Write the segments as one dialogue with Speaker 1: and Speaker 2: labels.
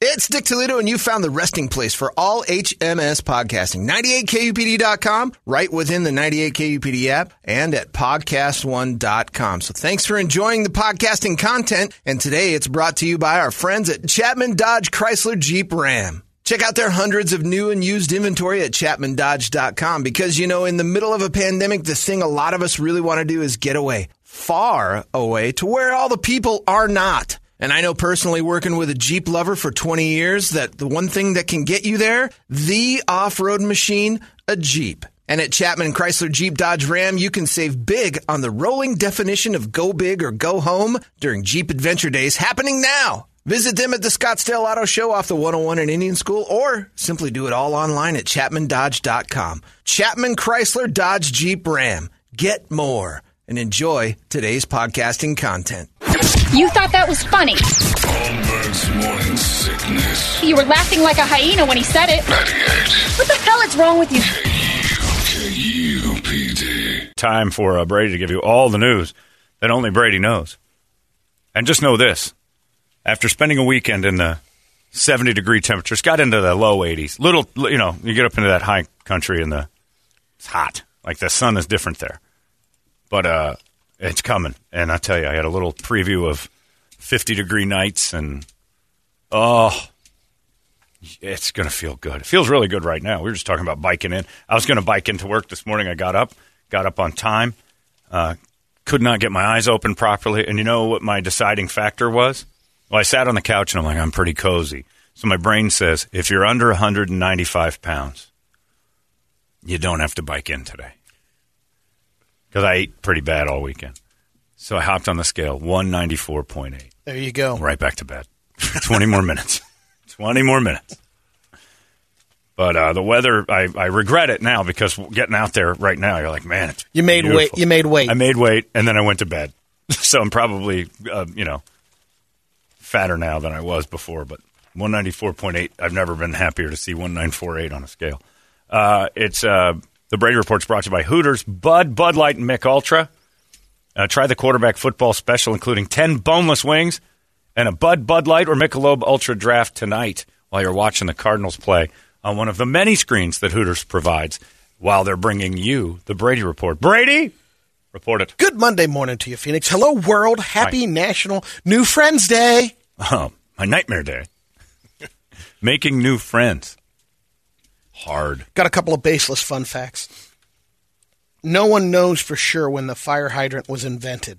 Speaker 1: It's Dick Toledo, and you found the resting place for all HMS podcasting. 98kupd.com, right within the 98kupd app, and at podcast1.com. So thanks for enjoying the podcasting content. And today it's brought to you by our friends at Chapman Dodge Chrysler Jeep Ram. Check out their hundreds of new and used inventory at chapmandodge.com because, you know, in the middle of a pandemic, the thing a lot of us really want to do is get away, far away to where all the people are not. And I know personally working with a Jeep lover for 20 years that the one thing that can get you there, the off-road machine, a Jeep. And at Chapman Chrysler Jeep Dodge Ram, you can save big on the rolling definition of go big or go home during Jeep Adventure Days happening now. Visit them at the Scottsdale Auto Show off the 101 in Indian School or simply do it all online at chapmandodge.com. Chapman Chrysler Dodge Jeep Ram. Get more and enjoy today's podcasting content.
Speaker 2: You thought that was funny.
Speaker 3: Holmberg's morning sickness.
Speaker 2: You were laughing like a hyena when he said it.
Speaker 3: 98
Speaker 2: What the hell is wrong with you?
Speaker 3: KUPD.
Speaker 4: time for uh, Brady to give you all the news that only Brady knows. And just know this after spending a weekend in the 70 degree temperatures, got into the low 80s. Little, you know, you get up into that high country and the it's hot. Like the sun is different there. But uh, it's coming. And I tell you, I had a little preview of 50 degree nights and oh, it's going to feel good. It feels really good right now. We were just talking about biking in. I was going to bike into work this morning. I got up, got up on time, uh, could not get my eyes open properly. And you know what my deciding factor was? Well, I sat on the couch and I'm like, I'm pretty cozy. So my brain says, if you're under 195 pounds, you don't have to bike in today. Because I ate pretty bad all weekend. So I hopped on the scale, 194.8
Speaker 5: There you go.
Speaker 4: right back to bed. 20 more minutes. 20 more minutes. But uh, the weather, I, I regret it now because getting out there right now, you're like, man, it's
Speaker 5: You made
Speaker 4: beautiful.
Speaker 5: weight. You made weight.
Speaker 4: I made weight, and then I went to bed. so I'm probably, uh, you know, fatter now than I was before. But 194.8, I've never been happier to see 1948 on a scale. Uh, it's uh, the Brady Report's brought to you by Hooters, Bud, Bud Light, and Mich Ultra. Uh, try the quarterback football special, including 10 boneless wings and a Bud, Bud Light, or Michelob Ultra draft tonight while you're watching the Cardinals play on one of the many screens that Hooters provides while they're bringing you the Brady Report. Brady, report it.
Speaker 5: Good Monday morning to you, Phoenix. Hello, world. Happy National New Friends Day.
Speaker 4: Oh, my nightmare day. Making new friends. Hard.
Speaker 5: Got a couple of baseless fun facts. No one knows for sure when the fire hydrant was invented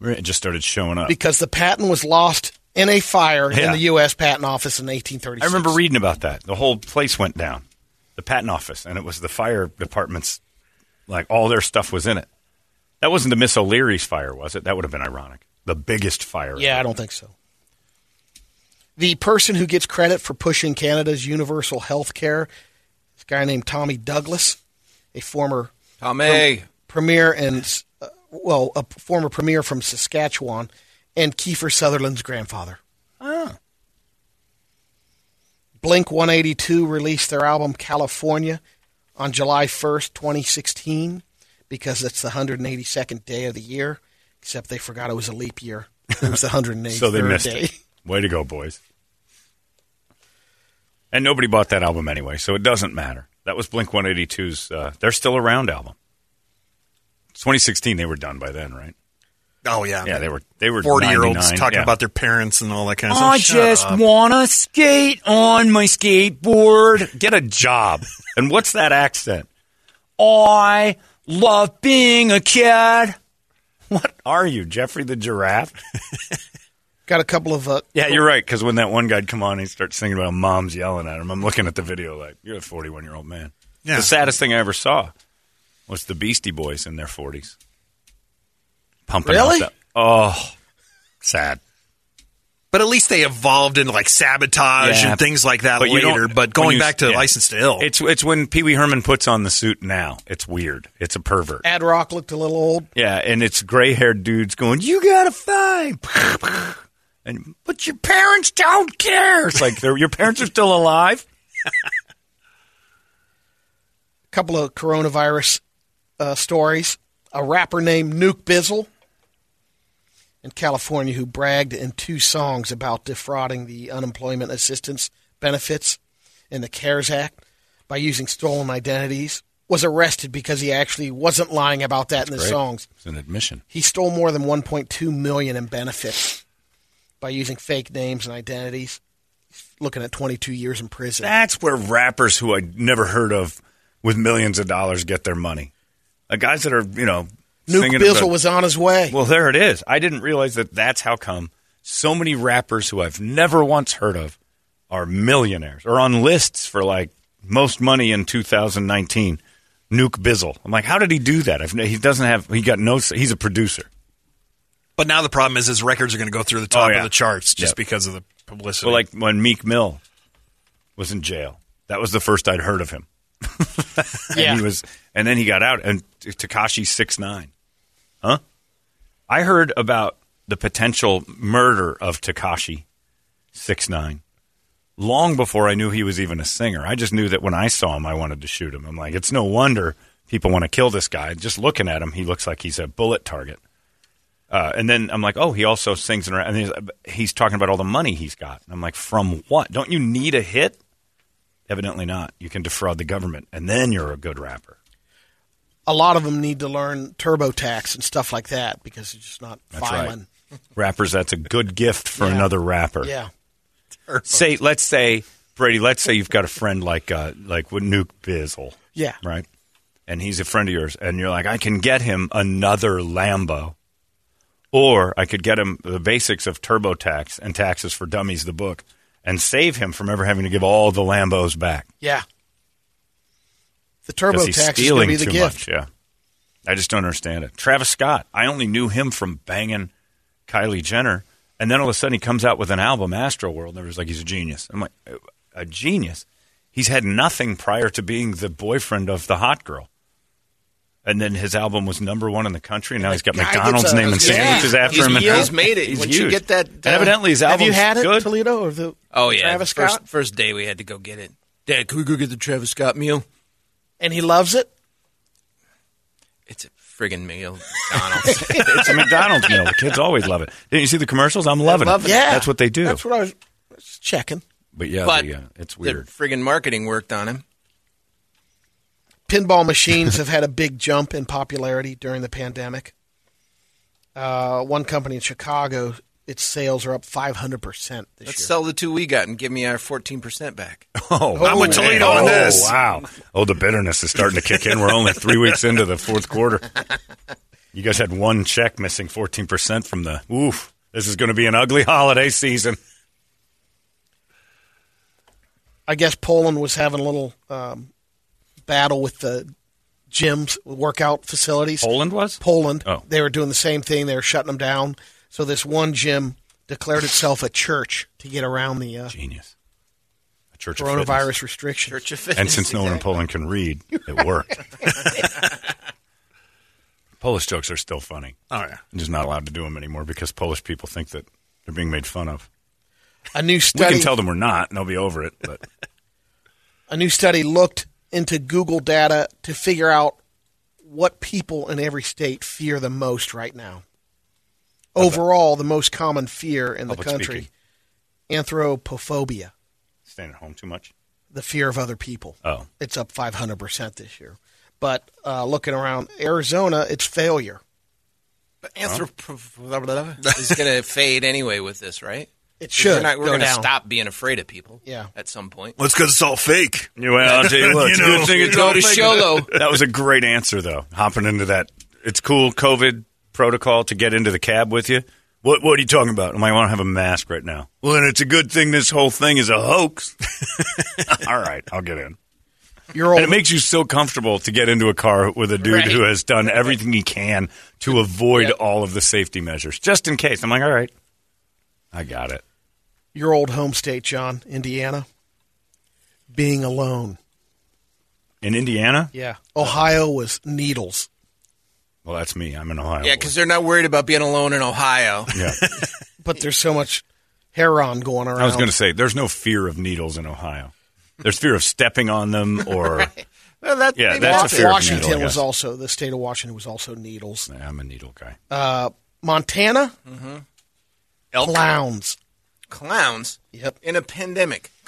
Speaker 4: It just started showing up.
Speaker 5: because the patent was lost in a fire in the U.S. Patent Office in 1836.
Speaker 4: I remember reading about that. The whole place went down, the patent office, and it was the fire department's, like all their stuff was in it. That wasn't the Miss O'Leary's fire, was it? That would have been ironic. The biggest fire.
Speaker 5: Yeah, I don't think so. The person who gets credit for pushing Canada's universal health care is a guy named Tommy Douglas, a former
Speaker 6: Tommy.
Speaker 5: premier and uh, well, a former premier from Saskatchewan, and Kiefer Sutherland's grandfather.
Speaker 4: Oh.
Speaker 5: Blink 182 released their album California on July 1st, 2016, because it's the 182nd day of the year, except they forgot it was a leap year. It was the 183rd
Speaker 4: So they missed
Speaker 5: day.
Speaker 4: it. Way to go, boys. And nobody bought that album anyway, so it doesn't matter. That was Blink 182's uh, They're Still Around album. 2016, they were done by then, right?
Speaker 1: Oh yeah,
Speaker 4: Yeah, they were they were
Speaker 1: forty year olds talking
Speaker 4: yeah.
Speaker 1: about their parents and all that kind of
Speaker 4: I
Speaker 1: stuff. Shut
Speaker 4: just
Speaker 1: up.
Speaker 4: want to skate on my skateboard. Get a job. and what's that accent? I love being a kid. What are you, Jeffrey the giraffe?
Speaker 5: Got a couple of uh,
Speaker 4: Yeah, you're right. Because when that one guy'd come on, he starts singing about mom's yelling at him. I'm looking at the video like, you're a 41 year old man.
Speaker 1: Yeah.
Speaker 4: The saddest thing I ever saw was the Beastie Boys in their 40s. Pumping out
Speaker 5: Really?
Speaker 4: that- oh, sad.
Speaker 1: But at least they evolved into like sabotage
Speaker 4: Yeah.
Speaker 1: and things like that
Speaker 4: But you
Speaker 1: later.
Speaker 4: don't-
Speaker 1: But going
Speaker 4: you-
Speaker 1: back to
Speaker 4: yeah.
Speaker 1: license to ill,
Speaker 4: It's it's when Pee Wee Herman puts on the suit now. It's weird. It's a pervert.
Speaker 5: Ad Rock looked a little old.
Speaker 4: Yeah, and it's gray haired dudes going, "You gotta fight," and but your parents don't care. It's like your parents are still alive.
Speaker 5: A couple of coronavirus uh, stories. A rapper named Nuke Bizzle in California who bragged in two songs about defrauding the unemployment assistance benefits in the CARES Act by using stolen identities was arrested because he actually wasn't lying about that in the
Speaker 4: Great.
Speaker 5: songs.
Speaker 4: It's an admission.
Speaker 5: He stole more than 1.2 million in benefits by using fake names and identities. He's looking at 22 years in prison.
Speaker 4: That's where rappers who I'd never heard of with millions of dollars get their money. The guys that are, you know,
Speaker 5: Nuke Bizzle
Speaker 4: about-
Speaker 5: was on his way.
Speaker 4: Well, there it is. I didn't realize that that's how come so many rappers who I've never once heard of are millionaires or on lists for like most money in 2019. Nuke Bizzle. I'm like, how did he do that? I've, he doesn't have. He got no. He's a producer.
Speaker 1: But now the problem is his records are going to go through the oh, top
Speaker 4: Oh, yeah.
Speaker 1: of the charts just
Speaker 4: Yep.
Speaker 1: because of the publicity.
Speaker 4: Well, like when Meek Mill was in jail, that was the first I'd heard of him.
Speaker 5: Yeah.
Speaker 4: and he was, and then he got out, and Tekashi six nine, huh? I heard about the potential murder of Tekashi six nine long before I knew he was even a singer. I just knew that when I saw him, I wanted to shoot him. I'm like, it's no wonder people want to kill this guy. Just looking at him, he looks like he's a bullet target. Uh, and then I'm like, oh, he also sings and, and he's, he's talking about all the money he's got. And I'm like, from what? Don't you need a hit? Evidently not. You can defraud the government, and then you're a good rapper.
Speaker 5: a lot of them need to learn TurboTax and stuff like that because it's just not
Speaker 4: That's
Speaker 5: filing.
Speaker 4: Rappers, that's a good gift for
Speaker 5: Yeah.
Speaker 4: another rapper.
Speaker 5: Yeah.
Speaker 4: Say, let's say Brady. Let's say you've got a friend like uh, like with Nuke Bizzle,
Speaker 5: Yeah.
Speaker 4: right? And he's a friend of yours, and you're like, I can get him another Lambo, or I could get him the basics of TurboTax and Taxes for Dummies, the book, and save him from ever having to give all the Lambos back.
Speaker 5: Yeah. The
Speaker 4: he's
Speaker 5: TurboTax is
Speaker 4: stealing
Speaker 5: be the
Speaker 4: too
Speaker 5: gift.
Speaker 4: much. Yeah, I just don't understand it. Travis Scott, I only knew him from banging Kylie Jenner, and then all of a sudden he comes out with an album, Astroworld, and everyone's like, he's a genius. I'm like, a genius? He's had nothing prior to being the boyfriend of the hot girl. And then his album was number one in the country, and now he's got
Speaker 5: guy
Speaker 4: McDonald's
Speaker 5: gets a-
Speaker 4: naming
Speaker 5: yeah.
Speaker 4: sandwiches after
Speaker 7: He's-
Speaker 4: him. and
Speaker 7: he's made it.
Speaker 4: He's
Speaker 7: Once you get that,
Speaker 4: And
Speaker 7: uh,
Speaker 4: evidently his
Speaker 5: Have you had it,
Speaker 4: good.
Speaker 5: Toledo, or the
Speaker 8: Oh yeah,
Speaker 5: Travis
Speaker 8: the first,
Speaker 5: Scott?
Speaker 8: first day we had to go get it. Dad, can we go get the Travis Scott meal?
Speaker 5: And he loves it.
Speaker 8: It's a friggin' meal, McDonald's.
Speaker 4: it's a McDonald's meal. The kids always love it. Didn't you see the commercials? I'm loving it.
Speaker 5: Yeah,
Speaker 4: That's what they do.
Speaker 5: That's what I was just checking.
Speaker 4: But yeah,
Speaker 8: but
Speaker 4: the, uh, it's
Speaker 8: the
Speaker 4: weird.
Speaker 8: friggin' marketing worked on him.
Speaker 5: Pinball machines have had a big jump in popularity during the pandemic. Uh, one company in Chicago, its sales are up 500 percent this
Speaker 8: Let's
Speaker 5: year.
Speaker 8: sell the two we got and give me our fourteen percent back.
Speaker 4: Oh,
Speaker 5: I'm with
Speaker 4: man.
Speaker 5: Toledo
Speaker 4: oh,
Speaker 5: on this.
Speaker 4: Wow. Oh, the bitterness is starting to kick in. We're only three weeks into the fourth quarter. You guys had one check missing 14% from the. Oof. This is going to be an ugly holiday season.
Speaker 5: I guess Poland was having a little um, battle with the gyms, workout facilities.
Speaker 4: Poland was?
Speaker 5: Poland.
Speaker 4: Oh.
Speaker 5: They were doing the same thing. They were shutting them down. So this one gym declared itself a church to get around the uh,
Speaker 4: Genius. A church
Speaker 5: coronavirus
Speaker 4: fitness.
Speaker 5: restrictions.
Speaker 8: Church of Fitness.
Speaker 4: And since no one in Poland can read, it worked. Polish jokes are still funny.
Speaker 1: oh yeah,
Speaker 4: I'm just not allowed to do them anymore because Polish people think that they're being made fun of.
Speaker 5: A new study.
Speaker 4: We
Speaker 5: study.
Speaker 4: can tell them we're not, and they'll be over it. But
Speaker 5: a new study looked into Google data to figure out what people in every state fear the most right now. Overall, the most common fear in the
Speaker 4: Public
Speaker 5: country,
Speaker 4: speaking.
Speaker 5: anthropophobia,
Speaker 4: staying at home too much.
Speaker 5: the fear of other people.
Speaker 4: Oh.
Speaker 5: It's up 500% this year. But uh, looking around Arizona, it's failure.
Speaker 1: But anthrop is going to fade anyway with this, right?
Speaker 5: It
Speaker 1: 'Cause
Speaker 5: should
Speaker 1: We're, not- we're
Speaker 5: go
Speaker 1: going to
Speaker 5: down.
Speaker 1: stop being afraid of people.
Speaker 5: Yeah.
Speaker 1: At some point.
Speaker 9: Well, it's because it's all fake.
Speaker 4: Yeah, Well, I'll tell you what, it's
Speaker 9: You
Speaker 4: a good thing it's all
Speaker 1: to
Speaker 4: fake.
Speaker 1: Sholo.
Speaker 4: That was a great answer, though. Hopping into that, it's cool COVID protocol to get into the cab with you. What What are you talking about? Am I want to have a mask right now? Well, then it's a good thing this whole thing is a hoax. all right, I'll get in.
Speaker 5: Your
Speaker 4: And
Speaker 5: old
Speaker 4: it makes you so comfortable to get into a car with a dude
Speaker 1: Right.
Speaker 4: who has done everything he can to avoid all of the safety measures, just in case. I'm like, all right, I got it.
Speaker 5: Your old home state, John, Indiana. Being alone.
Speaker 4: In Indiana,
Speaker 5: Yeah. Ohio was needles.
Speaker 4: well, that's me. I'm in Ohio.
Speaker 1: Yeah, because they're not worried about being alone in Ohio.
Speaker 4: yeah.
Speaker 5: But there's so much heron going around.
Speaker 4: I was going to say, there's no fear of needles in Ohio. There's fear of stepping on them or.
Speaker 1: Well, that,
Speaker 4: Yeah, that's a
Speaker 1: that's
Speaker 4: fair
Speaker 1: it.
Speaker 5: Washington
Speaker 4: needle,
Speaker 5: was also the state of Washington was also needles.
Speaker 4: I'm a needle guy.
Speaker 5: Uh, Montana
Speaker 1: Elk
Speaker 5: clowns.
Speaker 1: Clowns
Speaker 5: Yep.
Speaker 1: in a pandemic.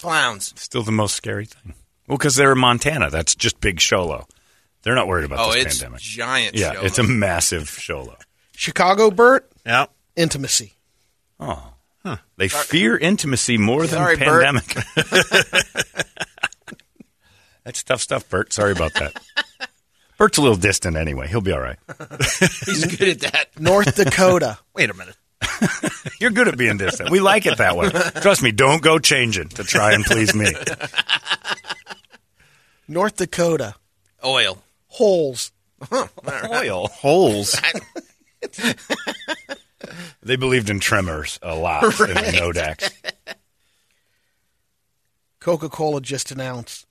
Speaker 1: Clowns.
Speaker 4: Still the most scary thing. Well, because they're in Montana. That's just big Sholo. They're not worried about
Speaker 1: Oh,
Speaker 4: this
Speaker 1: it's
Speaker 4: pandemic.
Speaker 1: giant.
Speaker 4: yeah,
Speaker 1: show.
Speaker 4: it's a massive Sholo.
Speaker 5: Chicago, Bert,
Speaker 9: Yeah.
Speaker 5: intimacy.
Speaker 4: Oh. They fear intimacy more than
Speaker 1: Sorry, Bert.
Speaker 4: pandemic. That's tough stuff, Bert. Sorry about that. Bert's a little distant anyway. He'll be all right.
Speaker 1: He's good at that.
Speaker 5: North Dakota.
Speaker 9: Wait a minute.
Speaker 4: You're good at being distant. We like it that way. Trust me, don't go changing to try and please me.
Speaker 5: North Dakota.
Speaker 1: Oil.
Speaker 5: Holes.
Speaker 4: Oil holes. they believed in tremors a lot in the Nodax.
Speaker 5: Coca Cola just announced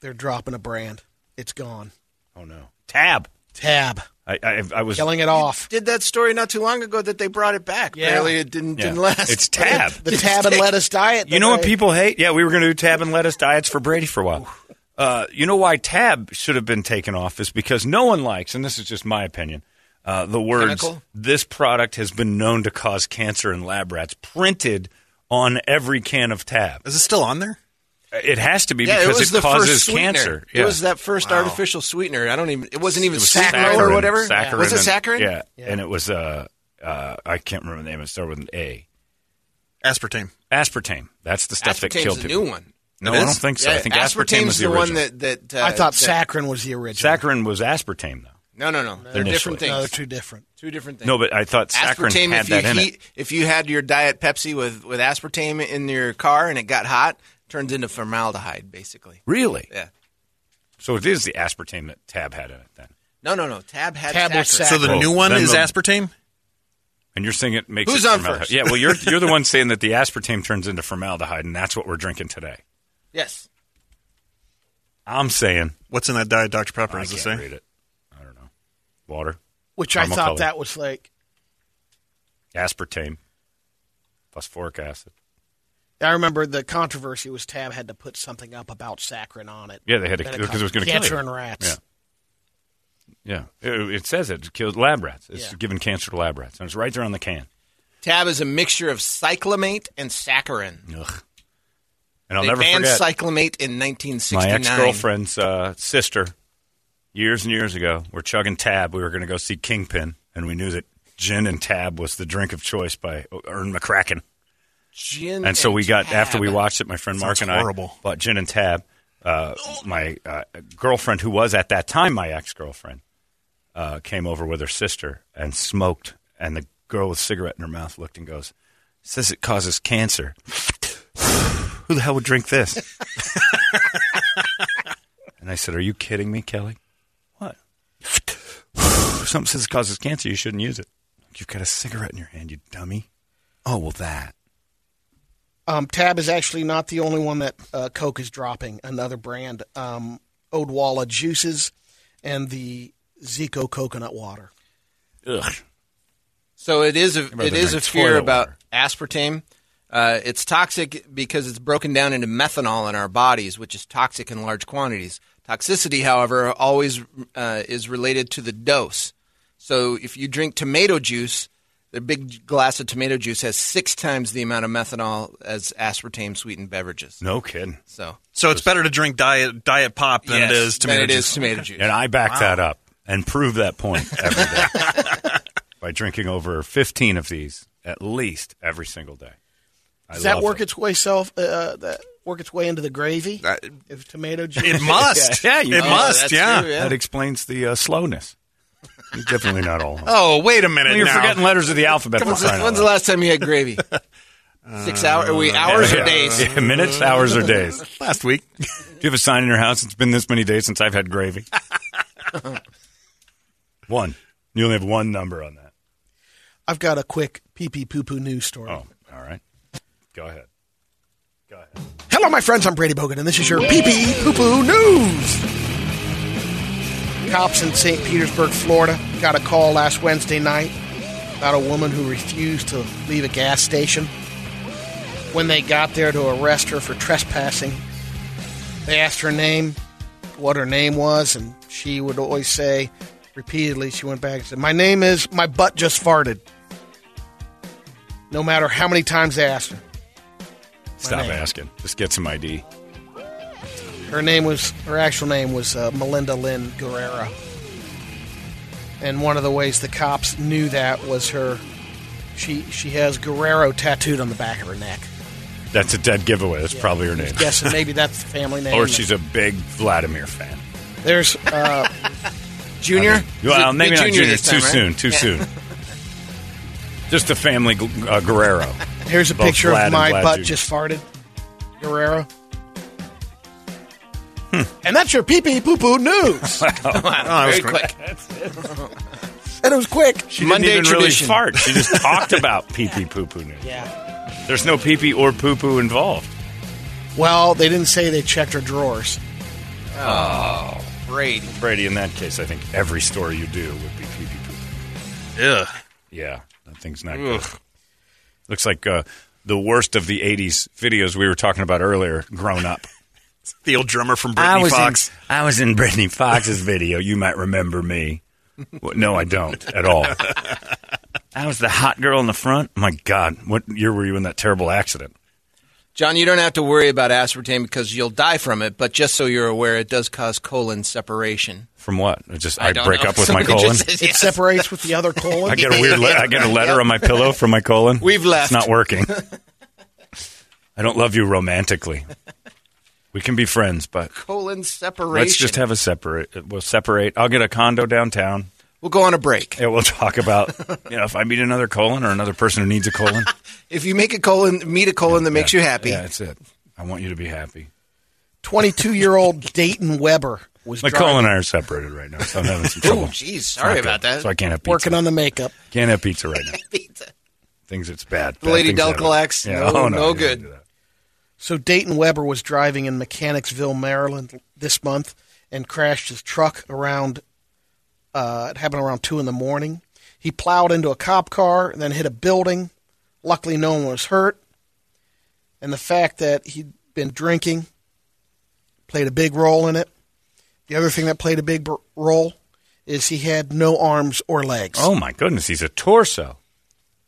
Speaker 5: they're dropping a brand. It's gone.
Speaker 4: Oh no, Tab.
Speaker 5: Tab.
Speaker 4: I, I, I was
Speaker 5: Killing it off.
Speaker 1: Did that story not too long ago that they brought it back.
Speaker 5: Yeah.
Speaker 1: Apparently it didn't
Speaker 4: Yeah.
Speaker 1: didn't last.
Speaker 4: It's Tab.
Speaker 5: The tab and lettuce diet.
Speaker 4: You know what people hate? Yeah, we were going to do tab and lettuce diets for Brady for a while. Uh, you know why tab should have been taken off is because no one likes, and this is just my opinion, uh, the words
Speaker 1: Chemical?
Speaker 4: "this product has been known to cause cancer in lab rats" printed on every can of tab.
Speaker 9: Is it still on there?
Speaker 4: It has to be
Speaker 1: yeah,
Speaker 4: because
Speaker 1: it was
Speaker 4: it
Speaker 1: the
Speaker 4: causes
Speaker 1: first sweetener.
Speaker 4: cancer.
Speaker 1: It was that first artificial sweetener. I don't even. It wasn't even
Speaker 4: It was
Speaker 1: saccharin, or whatever.
Speaker 4: Saccharin
Speaker 1: Was it
Speaker 4: and-
Speaker 1: saccharin?
Speaker 4: Yeah. and it was uh, uh, I can't remember the name. It started with an A.
Speaker 9: Aspartame.
Speaker 4: Aspartame. That's the stuff that killed
Speaker 1: the
Speaker 4: people.
Speaker 1: new one.
Speaker 4: No, I don't think so. I think aspartame was the,
Speaker 1: the, one that that uh,
Speaker 5: I thought
Speaker 1: that-
Speaker 5: saccharin was the original.
Speaker 4: Saccharin was aspartame though.
Speaker 1: No, no, no. They're
Speaker 4: Initially.
Speaker 1: different things.
Speaker 5: No, they're two different.
Speaker 1: Two different things.
Speaker 4: No, but I thought saccharin
Speaker 1: aspartame.
Speaker 4: had
Speaker 1: If you
Speaker 4: that in
Speaker 1: heat,
Speaker 4: it.
Speaker 1: if you had your diet Pepsi with with aspartame in your car and it got hot, turns into formaldehyde, basically.
Speaker 4: Really?
Speaker 1: Yeah.
Speaker 4: So it is the aspartame that Tab had in it then.
Speaker 1: No, no, no. Tab had
Speaker 5: Tab was
Speaker 1: saccharin.
Speaker 9: So the
Speaker 4: Well,
Speaker 9: new one
Speaker 4: then
Speaker 9: is
Speaker 4: the-
Speaker 9: aspartame?
Speaker 4: And you're saying it makes
Speaker 1: Who's
Speaker 4: it
Speaker 1: on
Speaker 4: formaldehyde.
Speaker 1: first?
Speaker 4: Yeah, well, you're you're the one saying that the aspartame turns into formaldehyde, and that's what we're drinking today.
Speaker 1: Yes.
Speaker 4: I'm saying
Speaker 9: What's in that diet Dr. Pepper,
Speaker 4: I
Speaker 9: does it
Speaker 4: can't
Speaker 9: say?
Speaker 4: read it. I don't know. Water,
Speaker 5: Which I
Speaker 4: Caramel
Speaker 5: thought
Speaker 4: color.
Speaker 5: that was like.
Speaker 4: aspartame, phosphoric acid.
Speaker 5: I remember the controversy was Tab had to put something up about saccharin on it.
Speaker 4: Yeah, they had to because it was going to kill
Speaker 5: cancer
Speaker 4: you.
Speaker 5: in rats.
Speaker 4: Yeah, yeah. It, it says it killed lab rats. It's
Speaker 5: Yeah.
Speaker 4: giving cancer to lab rats, and it's right there on the can.
Speaker 1: Tab is a mixture of cyclamate and saccharin.
Speaker 4: Ugh. And I'll
Speaker 1: they
Speaker 4: never
Speaker 1: banned
Speaker 4: forget.
Speaker 1: cyclamate in 1969.
Speaker 4: My ex girlfriend's uh, sister, years and years ago, we're chugging Tab. We were going to go see Kingpin, and we knew that gin and Tab was the drink of choice by Ern McCracken.
Speaker 1: Gin
Speaker 4: And so we got
Speaker 1: Tab.
Speaker 4: after we watched it, my friend Mark
Speaker 9: Sounds
Speaker 4: and
Speaker 9: horrible.
Speaker 4: I bought gin and Tab. Uh, my uh, girlfriend, who was at that time my ex girlfriend, uh, came over with her sister and smoked. And the girl with a cigarette in her mouth looked and goes, "Says it causes cancer." Who the hell would drink this? and I said, "Are you kidding me, Kelly? What? If something says it causes cancer, you shouldn't use it. You've got a cigarette in your hand, you dummy. Oh well, that."
Speaker 5: Um, Tab is actually not the only one that uh, Coke is dropping. Another brand, um, Odwalla Juices, and the Zico Coconut Water.
Speaker 4: Ugh.
Speaker 1: So it is a
Speaker 4: I'd rather
Speaker 1: it is a fear about
Speaker 4: water.
Speaker 1: aspartame. Uh, it's toxic because it's broken down into methanol in our bodies, which is toxic in large quantities. Toxicity, however, always uh, is related to the dose. So if you drink tomato juice, the big glass of tomato juice has six times the amount of methanol as aspartame sweetened beverages.
Speaker 4: No kidding.
Speaker 1: So
Speaker 9: So it's better to drink diet diet pop than
Speaker 1: Yes,
Speaker 9: it is
Speaker 1: than
Speaker 9: tomato
Speaker 1: it is
Speaker 9: juice.
Speaker 1: tomato juice.
Speaker 4: And I back that up and prove that point every day by drinking over 15 of these at least every single day. I
Speaker 5: Does that work
Speaker 4: them.
Speaker 5: its way self? Uh, that work its way into the gravy?
Speaker 9: That-
Speaker 5: if tomato juice.
Speaker 9: It must.
Speaker 4: Yeah, you
Speaker 9: it
Speaker 4: know,
Speaker 9: must. Yeah.
Speaker 1: true, yeah.
Speaker 4: That explains the uh, slowness. Definitely not all.
Speaker 9: Oh, wait a minute.
Speaker 4: Well, you're
Speaker 9: now.
Speaker 4: forgetting letters of the alphabet.
Speaker 1: When's, the, when's the last time you had gravy? Six hours? Are we uh, hours
Speaker 4: Yeah.
Speaker 1: or days?
Speaker 4: Yeah, minutes, hours, or days.
Speaker 9: Last week.
Speaker 4: Do you have a sign in your house? It's been this many days since I've had gravy. one. You only have one number on that.
Speaker 5: I've got a quick pee pee poo poo news story.
Speaker 4: Oh, all right. Go ahead. Go ahead.
Speaker 5: Hello, my friends. I'm Brady Bogan, and this is your pee pee poo poo news. Cops in St. Petersburg, Florida, got a call last Wednesday night about a woman who refused to leave a gas station. When they got there to arrest her for trespassing, they asked her name, what her name was, and she would always say, repeatedly, she went back and said, My name is, my butt just farted. No matter how many times they asked her.
Speaker 4: Stop
Speaker 5: name.
Speaker 4: asking. Just get some ID.
Speaker 5: Her name was her actual name was uh, Melinda Lynn Guerrero, and one of the ways the cops knew that was her. She she has Guerrero tattooed on the back of her neck.
Speaker 4: That's a dead giveaway. That's probably her name.
Speaker 5: Guessing maybe that's the family name.
Speaker 4: Or she's a big Vladimir fan.
Speaker 5: There's uh,
Speaker 1: Junior?
Speaker 4: Well,
Speaker 1: Is it
Speaker 4: maybe not junior.
Speaker 1: this
Speaker 4: Too
Speaker 1: time, right?
Speaker 4: soon. Too soon. Just a family uh, Guerrero.
Speaker 5: here's a
Speaker 4: Both
Speaker 5: picture
Speaker 4: Vlad
Speaker 5: of my butt
Speaker 4: Jr.
Speaker 5: just farted. Guerrero.
Speaker 4: Hmm.
Speaker 5: And that's your pee pee poo poo news.
Speaker 1: Wow, very quick.
Speaker 5: and it was quick.
Speaker 4: She
Speaker 1: Monday
Speaker 4: didn't even
Speaker 1: tradition.
Speaker 4: really fart. She just talked about pee pee poo poo news.
Speaker 5: Yeah.
Speaker 4: There's no pee pee or poo poo involved.
Speaker 5: Well, they didn't say they checked her drawers.
Speaker 1: Oh, Brady.
Speaker 4: Brady, in that case, I think every story you do would be pee pee poo poo.
Speaker 9: Ugh.
Speaker 4: Yeah, that thing's not good. Looks like uh, the worst of the 80s videos we were talking about earlier, grown up.
Speaker 9: The old drummer from Britny Fox.
Speaker 4: In, I was in Britny Fox's video. You might remember me. Well, no, I don't at all. I was the hot girl in the front. My God, what year were you in that terrible accident?
Speaker 1: John, you don't have to worry about aspartame because you'll die from it, but just so you're aware, it does cause colon separation.
Speaker 4: From what? It Just I,
Speaker 1: don't
Speaker 4: break
Speaker 1: know.
Speaker 4: up with my colon.
Speaker 1: just says
Speaker 5: It separates with the other colon.
Speaker 4: I get a weird. Le- I get a letter on my pillow from my colon.
Speaker 1: We've left.
Speaker 4: It's not working. I don't love you romantically. We can be friends, but
Speaker 1: colon separation.
Speaker 4: let's just have a separate. We'll separate. I'll get a condo downtown.
Speaker 1: We'll go on a break.
Speaker 4: And we'll talk about you know if I meet another colon or another person who needs a colon.
Speaker 1: If you make a colon, meet a colon that makes you happy.
Speaker 4: Yeah, that's it. I want you to be happy.
Speaker 5: 22 year old Dayton Weber was
Speaker 4: My
Speaker 5: driving,
Speaker 4: colon and I are separated right now, so I'm having some
Speaker 1: Oh,
Speaker 4: trouble.
Speaker 1: jeez, sorry about
Speaker 4: good.
Speaker 1: that.
Speaker 4: So I can't have pizza.
Speaker 5: working on the makeup.
Speaker 4: Can't have pizza right now.
Speaker 1: Pizza.
Speaker 4: Things it's bad.
Speaker 1: The
Speaker 4: Bad
Speaker 1: Lady. Dulcolax?
Speaker 4: Yeah.
Speaker 1: No-
Speaker 4: oh, no,
Speaker 1: no good.
Speaker 5: So Dayton Weber was driving in Mechanicsville, Maryland this month and crashed his truck around. Uh, it happened around two in the morning. He plowed into a cop car and then hit a building. Luckily, no one was hurt. And the fact that he'd been drinking played a big role in it. The other thing that played a big role is he had no arms or legs.
Speaker 4: Oh my goodness, he's a torso.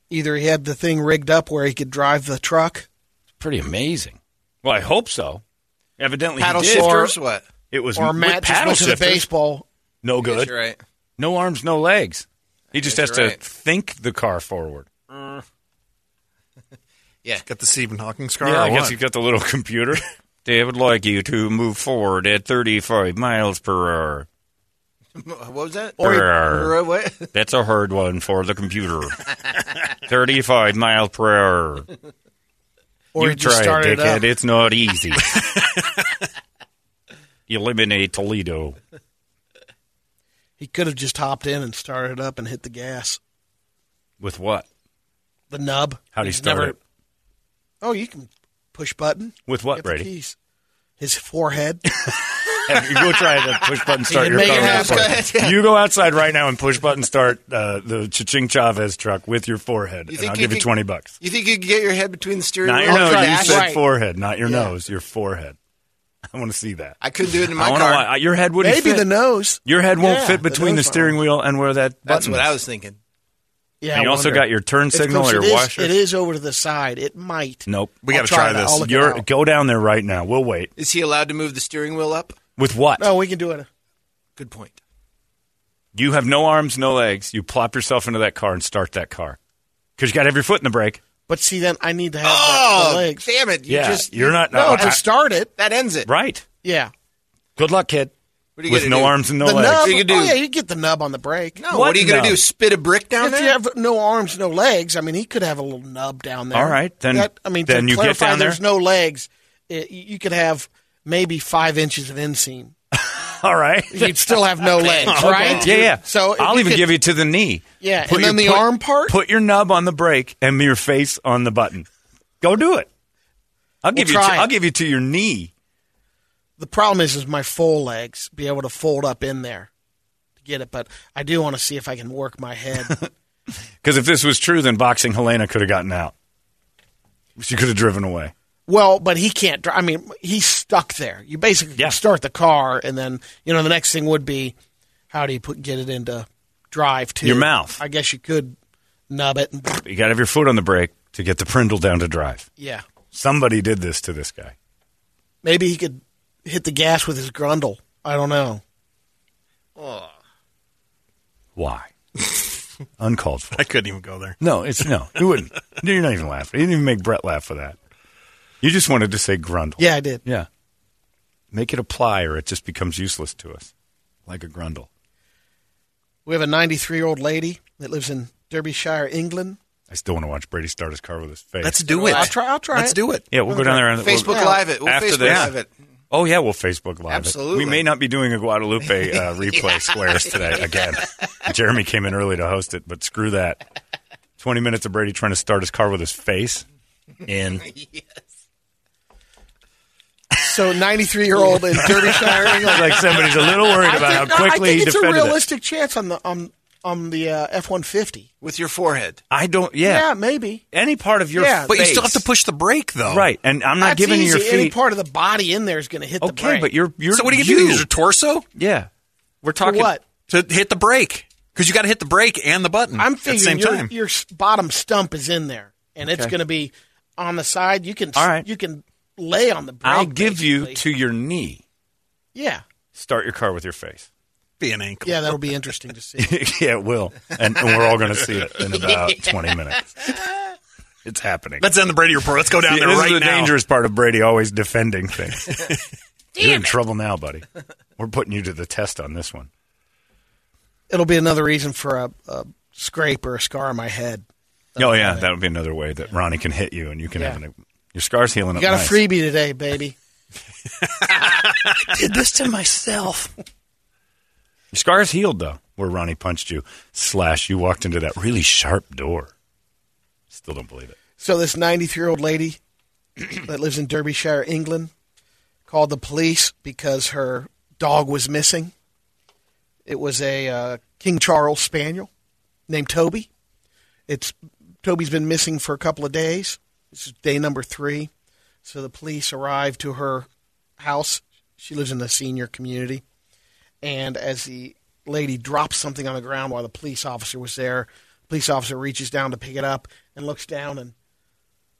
Speaker 5: Either he had the thing rigged up where he could drive the truck, It's
Speaker 4: Pretty amazing. Well, I hope so. Evidently,
Speaker 1: Paddle
Speaker 4: he did.
Speaker 1: shifters, what?
Speaker 4: It was
Speaker 5: or
Speaker 4: with
Speaker 5: Matt just
Speaker 4: paddle
Speaker 5: went to the
Speaker 4: shifters.
Speaker 5: baseball.
Speaker 4: No good.
Speaker 1: you're right.
Speaker 4: No arms, no legs. He just
Speaker 1: Yes,
Speaker 4: has to
Speaker 1: right.
Speaker 4: think the car forward.
Speaker 1: Yeah.
Speaker 9: Got the Stephen Hawking scar.
Speaker 4: yeah, I guess
Speaker 9: what?
Speaker 4: you got the little computer. They would like you to move forward at 35 miles per hour.
Speaker 1: What was that?
Speaker 4: Or-
Speaker 1: Or what?
Speaker 4: That's a hard one for the computer. 35 miles per hour.
Speaker 5: Or
Speaker 4: you
Speaker 5: just
Speaker 4: try it, dickhead.
Speaker 5: up.
Speaker 4: It's not easy. Eliminate Toledo.
Speaker 5: He could have just hopped in and started up and hit the gas.
Speaker 4: With what?
Speaker 5: The nub.
Speaker 4: How do
Speaker 5: you
Speaker 4: start
Speaker 5: never-
Speaker 4: it?
Speaker 5: Oh, you can push button.
Speaker 4: With what, Brady?
Speaker 5: His forehead.
Speaker 4: you go try to push button start
Speaker 5: can
Speaker 4: your car.
Speaker 5: it
Speaker 4: with
Speaker 5: happen.
Speaker 4: your
Speaker 1: Go ahead, yeah.
Speaker 4: You go outside right now and push button start uh, the Ching Chavez truck with your forehead,
Speaker 1: You
Speaker 4: and I'll
Speaker 1: you
Speaker 4: give you
Speaker 1: could-
Speaker 4: tony bucks.
Speaker 1: You think you could get your head between the steering
Speaker 4: Not
Speaker 1: wheel
Speaker 4: your
Speaker 1: and
Speaker 4: nose. You said
Speaker 5: Right.
Speaker 4: forehead, not your
Speaker 5: Yeah.
Speaker 4: nose. Your forehead. I want to see that.
Speaker 1: I couldn't do it in my
Speaker 4: wanna
Speaker 1: car.
Speaker 4: wa- your head wouldn't
Speaker 5: Maybe
Speaker 4: fit.
Speaker 5: the nose.
Speaker 4: Your head won't
Speaker 5: Yeah,
Speaker 4: fit between the
Speaker 5: nose
Speaker 4: steering
Speaker 5: one.
Speaker 4: wheel and where that
Speaker 1: That's
Speaker 4: button
Speaker 1: what
Speaker 4: is.
Speaker 1: I was thinking.
Speaker 5: Yeah.
Speaker 4: And you also got your turn signal or your
Speaker 5: It is-
Speaker 4: washer.
Speaker 5: It is over to the side. It might.
Speaker 4: Nope.
Speaker 9: We got to try
Speaker 5: it.
Speaker 9: this.
Speaker 5: I'll look it
Speaker 4: You're go down there right now. We'll wait.
Speaker 1: Is he allowed to move the steering wheel up?
Speaker 4: With what?
Speaker 5: No, we can do it.
Speaker 1: Good point.
Speaker 4: You have no arms, no legs. You plop yourself into that car and start that car because you got to have your foot in the brake.
Speaker 5: But see, then I need to have the-
Speaker 1: Oh,
Speaker 5: the legs.
Speaker 1: damn it! You
Speaker 4: yeah,
Speaker 1: just
Speaker 4: you're not.
Speaker 5: No,
Speaker 4: uh,
Speaker 5: to start it.
Speaker 1: that ends it.
Speaker 4: right.
Speaker 5: Yeah.
Speaker 4: Good luck, kid.
Speaker 1: What are you
Speaker 4: With no
Speaker 1: do?
Speaker 4: arms and no
Speaker 5: the
Speaker 4: legs.
Speaker 5: nub.
Speaker 1: You can do-
Speaker 5: Oh yeah, you get the nub on the brake.
Speaker 1: No,
Speaker 4: What
Speaker 1: what, are you going to do? Spit a brick down
Speaker 5: if
Speaker 1: there?
Speaker 5: you have no arms, no legs, I mean, he could have a little nub down there.
Speaker 4: All right, then-
Speaker 5: That- I mean,
Speaker 4: then
Speaker 5: to
Speaker 4: you get
Speaker 5: clarify,
Speaker 4: down there.
Speaker 5: there's no legs. It, you could have maybe five inches of inseam.
Speaker 4: All right.
Speaker 5: You'd still have no legs, right?
Speaker 4: Yeah, yeah.
Speaker 5: So
Speaker 4: I'll even
Speaker 5: could-
Speaker 4: give you to the knee.
Speaker 5: Yeah,
Speaker 4: Put
Speaker 5: and then
Speaker 4: your-
Speaker 5: the
Speaker 4: put-
Speaker 5: arm part?
Speaker 4: Put your nub on the brake and your face on the button. Go do it. I'll give
Speaker 5: We'll
Speaker 4: you. To. I'll give you to your knee.
Speaker 5: The problem is, is my full legs be able to fold up in there to get it. But I do want to see if I can work my head.
Speaker 4: Because if this was true, then boxing Helena could have gotten out. She could have driven away.
Speaker 5: Well, but he can't. drive. I mean, he's stuck there. You basically
Speaker 4: Yeah.
Speaker 5: start the car, and then you know the next thing would be how do you put get it into drive to
Speaker 4: Your mouth.
Speaker 5: I guess you could nub it.
Speaker 4: You got to have your foot on the brake to get the Prindle down to drive.
Speaker 5: yeah,
Speaker 4: Somebody did this to this guy.
Speaker 5: maybe he could hit the gas with his grundle. I don't know. Ugh.
Speaker 4: Why? Uncalled for.
Speaker 9: I couldn't even go there.
Speaker 4: No, it's no. You wouldn't. You're not even laughing. You didn't even make Brett laugh for that. You just wanted to say grundle.
Speaker 5: Yeah, I did.
Speaker 4: Yeah. Make it apply or it just becomes useless to us. Like a grundle.
Speaker 5: We have a 93 year old lady that lives in Derbyshire, England.
Speaker 4: I still want to watch Brady start his car with his face.
Speaker 9: Let's do it.
Speaker 5: I'll try. I'll try.
Speaker 9: Let's
Speaker 5: it.
Speaker 9: do it.
Speaker 4: yeah, we'll go down there and
Speaker 1: Facebook
Speaker 4: we'll-
Speaker 1: Live it. We'll
Speaker 4: After
Speaker 1: Facebook
Speaker 4: this.
Speaker 1: Live it.
Speaker 4: Oh yeah, we'll Facebook Live. it.
Speaker 1: Absolutely.
Speaker 4: We may not be doing a Guadalupe uh, replay squares today again. Jeremy came in early to host it, but screw that. Twenty minutes of Brady trying to start his car with his face in.
Speaker 5: So 93 year old in Derbyshire, England.
Speaker 4: like somebody's a little worried about
Speaker 5: think,
Speaker 4: how
Speaker 5: no, I think
Speaker 4: he
Speaker 5: it's a
Speaker 4: defended it.
Speaker 5: realistic chance on the on on the uh, F one fifty.
Speaker 1: with your forehead.
Speaker 4: I don't. Yeah,
Speaker 5: Yeah, maybe.
Speaker 4: any part of your
Speaker 5: Yeah,
Speaker 9: But you still have
Speaker 4: face.
Speaker 9: to push the brake, though.
Speaker 4: right, and I'm not
Speaker 5: That's
Speaker 4: giving
Speaker 5: easy.
Speaker 4: you your
Speaker 5: Any part of the body in there is going to hit the
Speaker 4: okay,
Speaker 5: brake.
Speaker 4: but you're you're
Speaker 9: So what do you do? Use your torso
Speaker 4: Yeah, we're
Speaker 5: For
Speaker 4: talking
Speaker 5: what?
Speaker 9: to hit the brake because you got to hit the brake and the button
Speaker 5: I'm
Speaker 9: at the
Speaker 5: figuring
Speaker 9: same
Speaker 5: your,
Speaker 9: time.
Speaker 5: your s- bottom stump is in there, and it's
Speaker 4: Okay.
Speaker 5: going to be on the side. You can
Speaker 4: All right.
Speaker 5: you can lay on the brake.
Speaker 4: I'll give you to your knee.
Speaker 5: yeah
Speaker 4: Start your car with your face.
Speaker 9: Be an ankle.
Speaker 5: yeah. That'll be interesting to see.
Speaker 4: yeah, it will, and, and we're all going to see it in about 20 minutes. It's happening.
Speaker 9: Let's end the Brady report. Let's go down
Speaker 4: See,
Speaker 9: there
Speaker 4: this
Speaker 9: right
Speaker 4: is the
Speaker 9: now.
Speaker 4: dangerous part of Brady always defending things. You're in trouble now, buddy. We're putting you to the test on this one.
Speaker 5: It'll be another reason for a, a scrape or a scar on my head.
Speaker 4: Oh yeah, that would be another way that Ronnie can hit you, and you can
Speaker 5: Yeah.
Speaker 4: have an, your scars healing
Speaker 5: You got
Speaker 4: nice.
Speaker 5: a freebie today, baby.
Speaker 4: I did this to myself. Your scars healed though, where Ronnie punched you. Slash, you walked into that really sharp door. Still don't believe it.
Speaker 5: So this 93 year old lady that lives in Derbyshire, England, called the police because her dog was missing. It was a uh, King Charles Spaniel named Toby. It's Toby's been missing for a couple of days. This is day number three. So the police arrived to her house. She lives in a senior community. And as the lady drops something on the ground while the police officer was there, the police officer reaches down to pick it up and looks down, and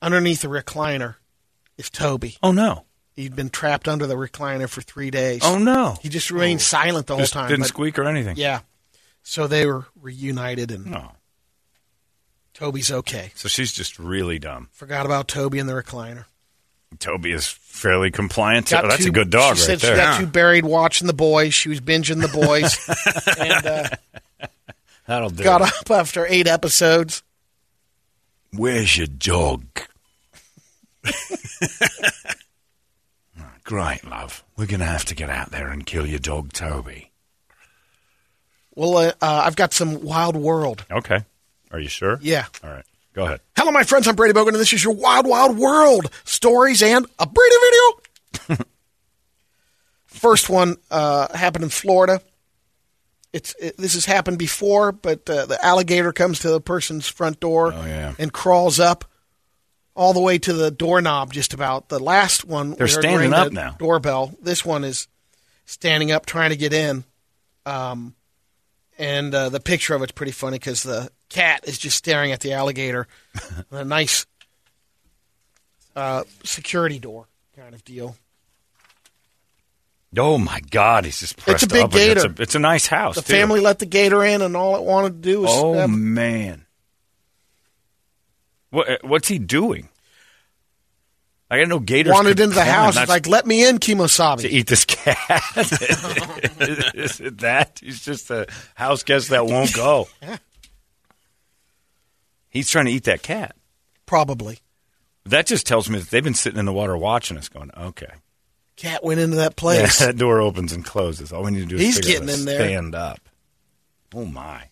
Speaker 5: underneath the recliner is Toby.
Speaker 4: Oh no!
Speaker 5: He'd been trapped under the recliner for three days.
Speaker 4: Oh no!
Speaker 5: He just remained oh. silent the whole
Speaker 4: Just
Speaker 5: time.
Speaker 4: didn't
Speaker 5: but-
Speaker 4: squeak or anything.
Speaker 5: Yeah. So they were reunited, and
Speaker 4: No.
Speaker 5: Toby's okay.
Speaker 4: So she's just really dumb.
Speaker 5: Forgot about Toby in the recliner.
Speaker 4: Toby is fairly compliant.
Speaker 5: Got
Speaker 4: oh, that's
Speaker 5: two-
Speaker 4: a good dog
Speaker 5: she
Speaker 4: right
Speaker 5: said
Speaker 4: there.
Speaker 5: She got too buried watching the boys. She was binging the boys, and uh,
Speaker 4: That'll do.
Speaker 5: got
Speaker 4: it.
Speaker 5: up after eight episodes.
Speaker 4: Where's your dog? Great, love. We're going to have to get out there and kill your dog, Toby.
Speaker 5: Well, uh, uh, I've got some Wild World.
Speaker 4: Okay. Are you sure?
Speaker 5: Yeah.
Speaker 4: All right. Go ahead.
Speaker 5: Hello, my friends. I'm Brady Bogan, and this is your Wild Wild World stories and a Brady video. First one uh, happened in Florida. It's it, this has happened before, but uh, the alligator comes to the person's front door
Speaker 4: Oh, yeah.
Speaker 5: and crawls up all the way to the doorknob. Just about the last one.
Speaker 4: They're standing up
Speaker 5: the
Speaker 4: now.
Speaker 5: Doorbell. This one is standing up, trying to get in. Um, and uh, the picture of it's pretty funny because the cat is just staring at the alligator. a nice uh, security door kind of deal.
Speaker 4: Oh my God, he's just pressed
Speaker 5: It's a big
Speaker 4: up
Speaker 5: gator.
Speaker 4: a- it's a nice house.
Speaker 5: The
Speaker 4: too.
Speaker 5: family let the gator in, and all it wanted to do was
Speaker 4: Oh man, what what's he doing? I got no gators.
Speaker 5: wandered
Speaker 4: could
Speaker 5: into the house. It's like, let me in, Kimosabe.
Speaker 4: to eat this cat. Is it that? He's just a house guest that won't go. He's trying to eat that cat.
Speaker 5: Probably.
Speaker 4: That just tells me that they've been sitting in the water watching us, going, "Okay."
Speaker 5: Cat went into that
Speaker 4: Yeah,
Speaker 5: place.
Speaker 4: that door opens and closes. All we need to do is
Speaker 5: He's getting in there.
Speaker 4: stand up. Oh my,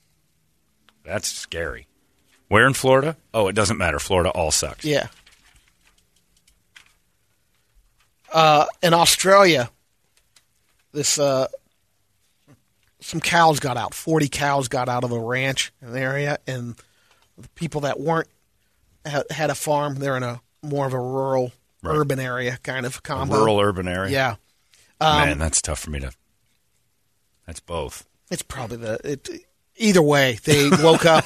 Speaker 4: that's scary. Where in Florida? Oh, it doesn't matter. Florida all sucks.
Speaker 5: Yeah. Uh, in Australia, this uh, some cows got out. Forty cows got out of a ranch in the area, and the people that weren't had, a farm. They're in a more of a rural,
Speaker 4: Right.
Speaker 5: urban area kind of
Speaker 4: A
Speaker 5: combo.
Speaker 4: rural urban area.
Speaker 5: Yeah, Um,
Speaker 4: Man, that's tough for me to. That's both.
Speaker 5: it's probably the it. Either way, they woke up.